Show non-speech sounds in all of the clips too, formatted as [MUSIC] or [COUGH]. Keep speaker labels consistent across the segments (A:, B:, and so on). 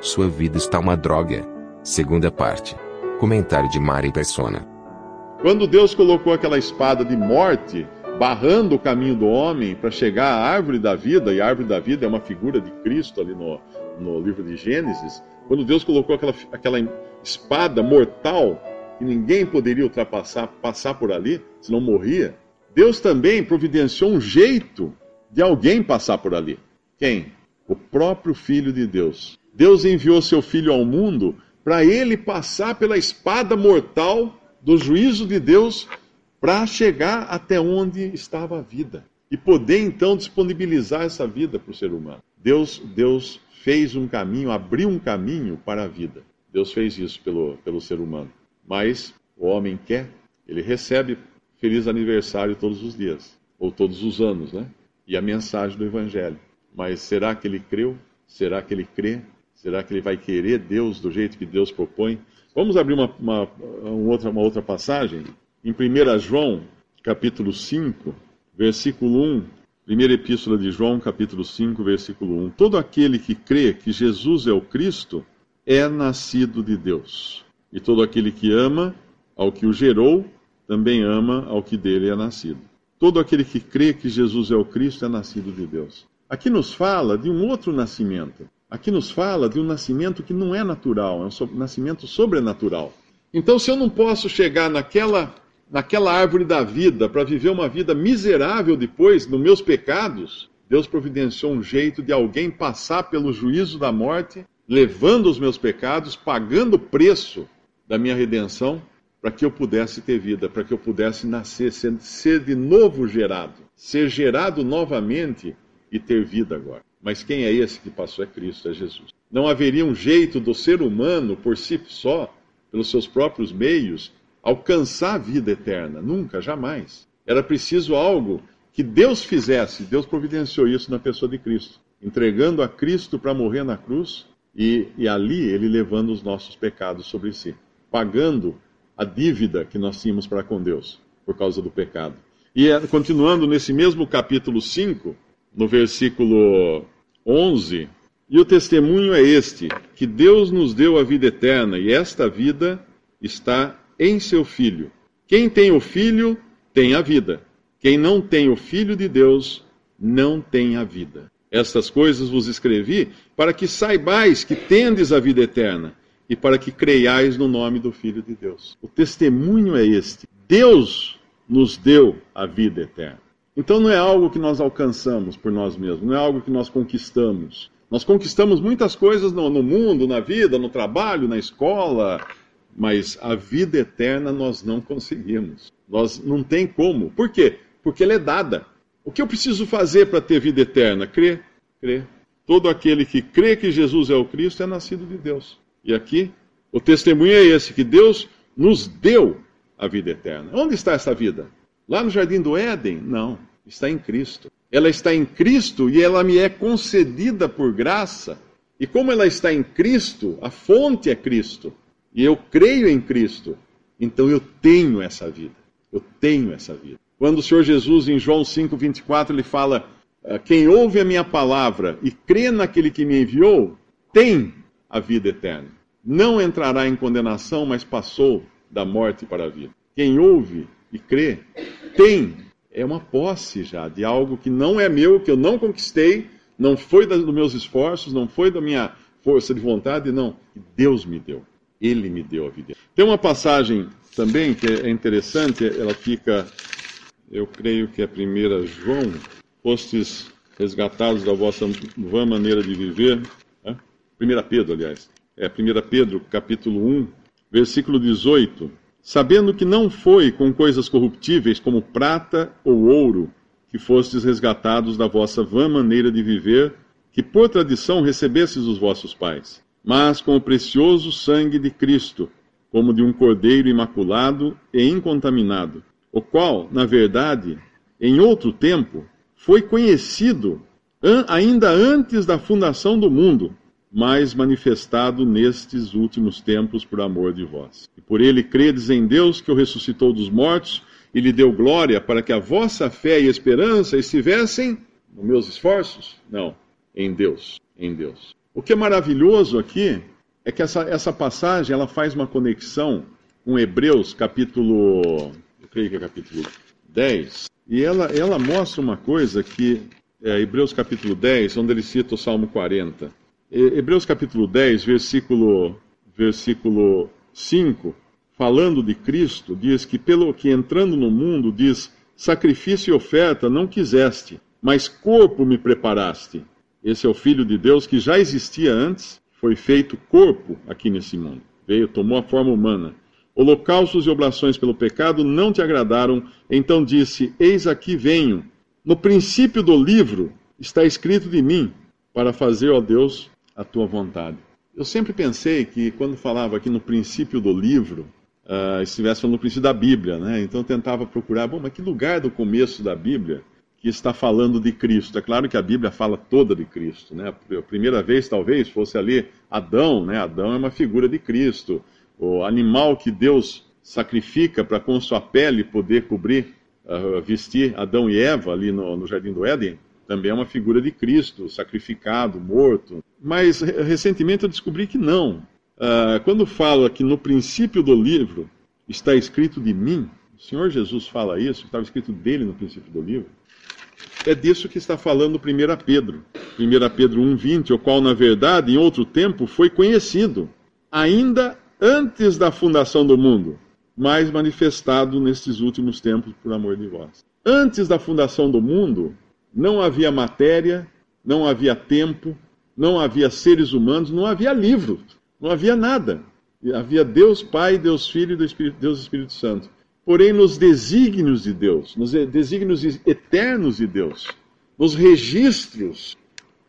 A: Sua vida está uma droga. Segunda parte. Comentário de Mari Persona.
B: Quando Deus colocou aquela espada de morte barrando o caminho do homem para chegar à árvore da vida, e a árvore da vida é uma figura de Cristo ali no, no livro de Gênesis, quando Deus colocou aquela, aquela espada mortal que ninguém poderia ultrapassar, passar por ali, senão morria, Deus também providenciou um jeito de alguém passar por ali. Quem? O próprio Filho de Deus. Deus enviou seu Filho ao mundo para ele passar pela espada mortal do juízo de Deus para chegar até onde estava a vida e poder então disponibilizar essa vida para o ser humano. Deus, Deus fez um caminho, abriu um caminho para a vida. Deus fez isso pelo, pelo ser humano. Mas o homem quer, ele recebe feliz aniversário todos os dias, ou todos os anos, né? E a mensagem do Evangelho. Mas será que ele creu? Será que ele crê? Será que ele vai querer Deus do jeito que Deus propõe? Vamos abrir uma, uma, uma outra, uma outra passagem? Em 1 João, capítulo 5, versículo 1, primeira epístola de João, capítulo 5, versículo 1. Todo aquele que crê que Jesus é o Cristo é nascido de Deus. E todo aquele que ama ao que o gerou, também ama ao que dele é nascido. Todo aquele que crê que Jesus é o Cristo é nascido de Deus. Aqui nos fala de um outro nascimento. Aqui nos fala de um nascimento que não é natural, é um nascimento sobrenatural. Então, se eu não posso chegar naquela naquela árvore da vida para viver uma vida miserável depois, nos meus pecados, Deus providenciou um jeito de alguém passar pelo juízo da morte, levando os meus pecados, pagando o preço da minha redenção, para que eu pudesse ter vida, para que eu pudesse nascer, ser, ser de novo gerado, ser gerado novamente e ter vida agora. Mas quem é esse que passou? É Cristo, é Jesus. Não haveria um jeito do ser humano, por si só, pelos seus próprios meios, alcançar a vida eterna. Nunca, jamais. Era preciso algo que Deus fizesse. Deus providenciou isso na pessoa de Cristo, entregando a Cristo para morrer na cruz e, e ali ele levando os nossos pecados sobre si, pagando a dívida que nós tínhamos para com Deus por causa do pecado. E é, continuando nesse mesmo capítulo 5, no versículo 11, e o testemunho é este: que Deus nos deu a vida eterna, e esta vida está em seu Filho. Quem tem o Filho tem a vida. Quem não tem o Filho de Deus não tem a vida. Estas coisas vos escrevi para que saibais que tendes a vida eterna e para que creiais no nome do Filho de Deus. O testemunho é este: Deus nos deu a vida eterna. Então não é algo que nós alcançamos por nós mesmos, não é algo que nós conquistamos. Nós conquistamos muitas coisas no, no mundo, na vida, no trabalho, na escola, mas a vida eterna nós não conseguimos. Nós não tem como. Por quê? Porque ela é dada. O que eu preciso fazer para ter vida eterna? Crer, crer. Todo aquele que crê que Jesus é o Cristo é nascido de Deus. E aqui o testemunho é esse que Deus nos deu a vida eterna. Onde está essa vida? Lá no jardim do Éden? Não, está em Cristo. Ela está em Cristo e ela me é concedida por graça. E como ela está em Cristo, a fonte é Cristo e eu creio em Cristo, então eu tenho essa vida. Eu tenho essa vida. Quando o Senhor Jesus, em João 5,24, ele fala: ah, Quem ouve a minha palavra e crê naquele que me enviou, tem a vida eterna. Não entrará em condenação, mas passou da morte para a vida. Quem ouve e crê, tem. É uma posse já de algo que não é meu, que eu não conquistei, não foi dos meus esforços, não foi da minha força de vontade, não. Deus me deu. Ele me deu a vida. Tem uma passagem também que é interessante, ela fica, eu creio que é a primeira João, postes resgatados da vossa vã maneira de viver, né? 1 Pedro, aliás, é 1 Pedro, capítulo 1, versículo 18, sabendo que não foi com coisas corruptíveis como prata ou ouro que fostes resgatados da vossa vã maneira de viver, que por tradição recebesses os vossos pais, mas com o precioso sangue de Cristo, como de um cordeiro imaculado e incontaminado, o qual, na verdade, em outro tempo, foi conhecido ainda antes da fundação do mundo, mas manifestado nestes últimos tempos por amor de vós. E por ele credes em Deus que o ressuscitou dos mortos e lhe deu glória para que a vossa fé e esperança estivessem nos meus esforços? Não, em Deus, em Deus. O que é maravilhoso aqui é que essa, essa passagem ela faz uma conexão com Hebreus capítulo, eu creio que é capítulo 10, e ela, ela mostra uma coisa que, é, Hebreus capítulo 10, onde ele cita o Salmo 40. Hebreus capítulo 10, versículo, versículo 5, falando de Cristo, diz que pelo que entrando no mundo, diz, sacrifício e oferta não quiseste, mas corpo me preparaste. Esse é o Filho de Deus que já existia antes, foi feito corpo aqui nesse mundo. Veio, tomou a forma humana. Holocaustos e oblações pelo pecado não te agradaram, então disse: Eis aqui venho. No princípio do livro está escrito de mim, para fazer, ó Deus, a tua vontade. Eu sempre pensei que quando falava aqui no princípio do livro, uh, estivesse no princípio da Bíblia, né? Então eu tentava procurar, bom, mas que lugar do começo da Bíblia que está falando de Cristo. É claro que a Bíblia fala toda de Cristo, né? A primeira vez talvez fosse ali Adão, né? Adão é uma figura de Cristo, o animal que Deus sacrifica para com sua pele poder cobrir, uh, vestir Adão e Eva ali no, no Jardim do Éden, também é uma figura de Cristo, sacrificado, morto. Mas recentemente eu descobri que não. Uh, quando fala que no princípio do livro está escrito de mim, o Senhor Jesus fala isso, estava escrito dele no princípio do livro. É disso que está falando 1 Pedro. 1 Pedro 1,20, o qual, na verdade, em outro tempo foi conhecido, ainda antes da fundação do mundo, mas manifestado nestes últimos tempos por amor de vós. Antes da fundação do mundo, não havia matéria, não havia tempo, não havia seres humanos, não havia livro, não havia nada. Havia Deus Pai, Deus Filho e Deus Espírito Santo. Porém, nos desígnios de Deus, nos desígnios eternos de Deus, nos registros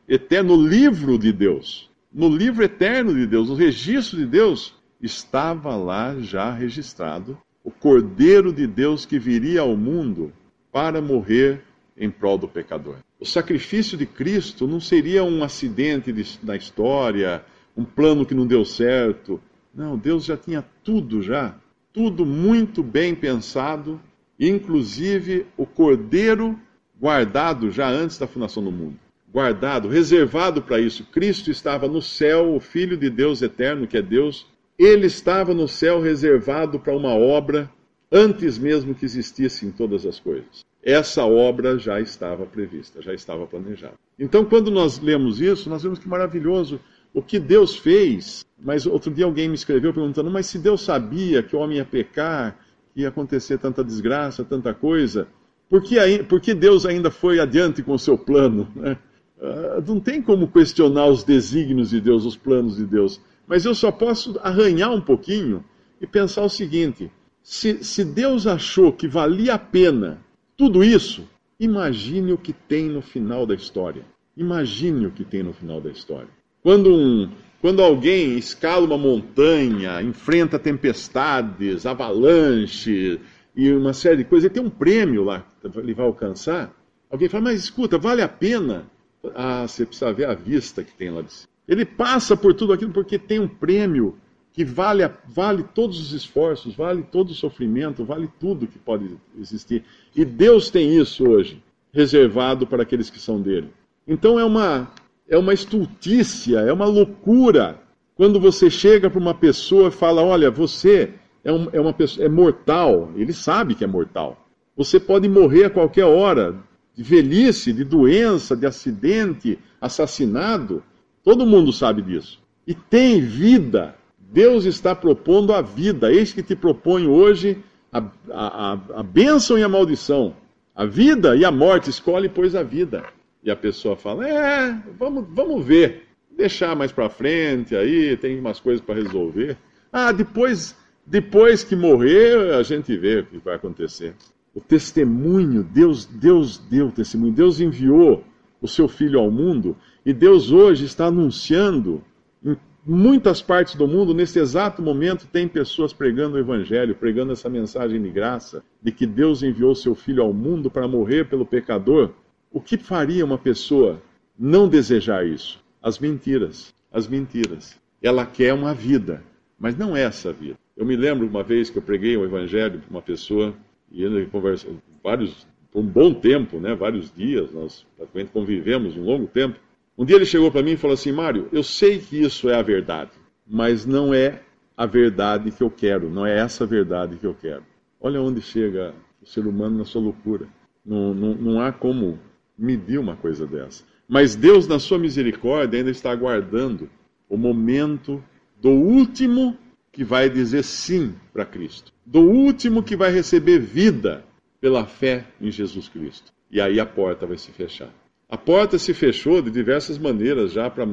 B: eternos, no livro de Deus, no livro eterno de Deus, no registro de Deus, estava lá já registrado o Cordeiro de Deus que viria ao mundo para morrer em prol do pecador. O sacrifício de Cristo não seria um acidente de, na história, um plano que não deu certo. Não, Deus já tinha tudo já tudo muito bem pensado, inclusive o cordeiro guardado já antes da fundação do mundo. Guardado, reservado para isso. Cristo estava no céu, o Filho de Deus eterno, que é Deus, ele estava no céu reservado para uma obra antes mesmo que existissem todas as coisas. Essa obra já estava prevista, já estava planejada. Então, quando nós lemos isso, nós vemos que maravilhoso o que Deus fez, mas outro dia alguém me escreveu perguntando, mas se Deus sabia que o homem ia pecar, que ia acontecer tanta desgraça, tanta coisa, por que, por que Deus ainda foi adiante com o seu plano? [LAUGHS] Né? Uh, não tem como questionar os desígnios de Deus, os planos de Deus, mas eu só posso arranhar um pouquinho e pensar o seguinte: se, se Deus achou que valia a pena tudo isso, imagine o que tem no final da história. Imagine o que tem no final da história. Quando, um, quando alguém escala uma montanha, enfrenta tempestades, avalanche e uma série de coisas, ele tem um prêmio lá que ele vai alcançar. Alguém fala, mas escuta, vale a pena? Ah, você precisa ver a vista que tem lá de cima. Ele passa por tudo aquilo porque tem um prêmio que vale, vale todos os esforços, vale todo o sofrimento, vale tudo que pode existir. E Deus tem isso hoje, reservado para aqueles que são dele. Então é uma, é uma estultícia, é uma loucura. Quando você chega para uma pessoa e fala: Olha, você é, um, é uma pessoa, é mortal, ele sabe que é mortal. Você pode morrer a qualquer hora, de velhice, de doença, de acidente, assassinado. Todo mundo sabe disso. E tem vida. Deus está propondo a vida. Eis que te proponho hoje a, a, a, bênção e a maldição. A vida e a morte. Escolhe, pois, a vida e a pessoa fala: é, vamos, vamos ver, deixar mais para frente, aí tem umas coisas para resolver. Ah, depois, depois que morrer, a gente vê o que vai acontecer. O testemunho, Deus, Deus deu testemunho, Deus enviou o seu filho ao mundo E Deus hoje está anunciando em muitas partes do mundo, nesse exato momento, tem pessoas pregando o Evangelho, pregando essa mensagem de graça, de que Deus enviou seu Filho ao mundo para morrer pelo pecador. O que faria uma pessoa não desejar isso? As mentiras. As mentiras. Ela quer uma vida, mas não é essa vida. Eu me lembro uma vez que eu preguei o Evangelho para uma pessoa e ele conversou vários, por um bom tempo, né, vários dias, nós praticamente convivemos um longo tempo. Um dia ele chegou para mim e falou assim: Mário, eu sei que isso é a verdade, mas não é a verdade que eu quero, não é essa verdade que eu quero. Olha onde chega o ser humano na sua loucura. Não, não, não há como medir uma coisa dessa. Mas Deus, na sua misericórdia, ainda está aguardando o momento do último que vai dizer sim para Cristo, do último que vai receber vida pela fé em Jesus Cristo. E aí a porta vai se fechar. A porta se fechou de diversas maneiras já para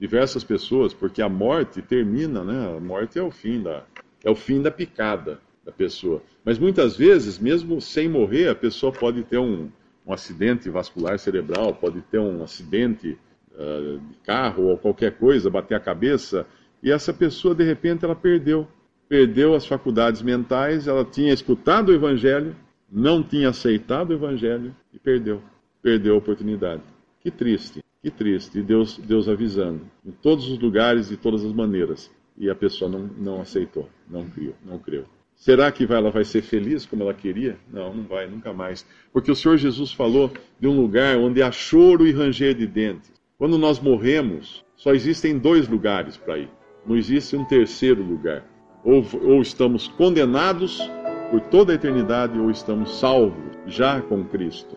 B: diversas pessoas, porque a morte termina, né? A morte é o fim da é o fim da picada da pessoa. Mas muitas vezes, mesmo sem morrer, a pessoa pode ter um, um acidente vascular cerebral, pode ter um acidente uh, de carro ou qualquer coisa, bater a cabeça, e essa pessoa de repente ela perdeu, perdeu as faculdades mentais, ela tinha escutado o evangelho, não tinha aceitado o evangelho e perdeu perdeu a oportunidade. Que triste, que triste. E Deus, Deus avisando, em todos os lugares, de todas as maneiras. E a pessoa não, não aceitou, não criou, não creu. Será que ela vai ser feliz como ela queria? Não, não vai, nunca mais. Porque o Senhor Jesus falou de um lugar onde há choro e ranger de dentes. Quando nós morremos, só existem dois lugares para ir. Não existe um terceiro lugar. Ou, ou estamos condenados por toda a eternidade, ou estamos salvos já com Cristo.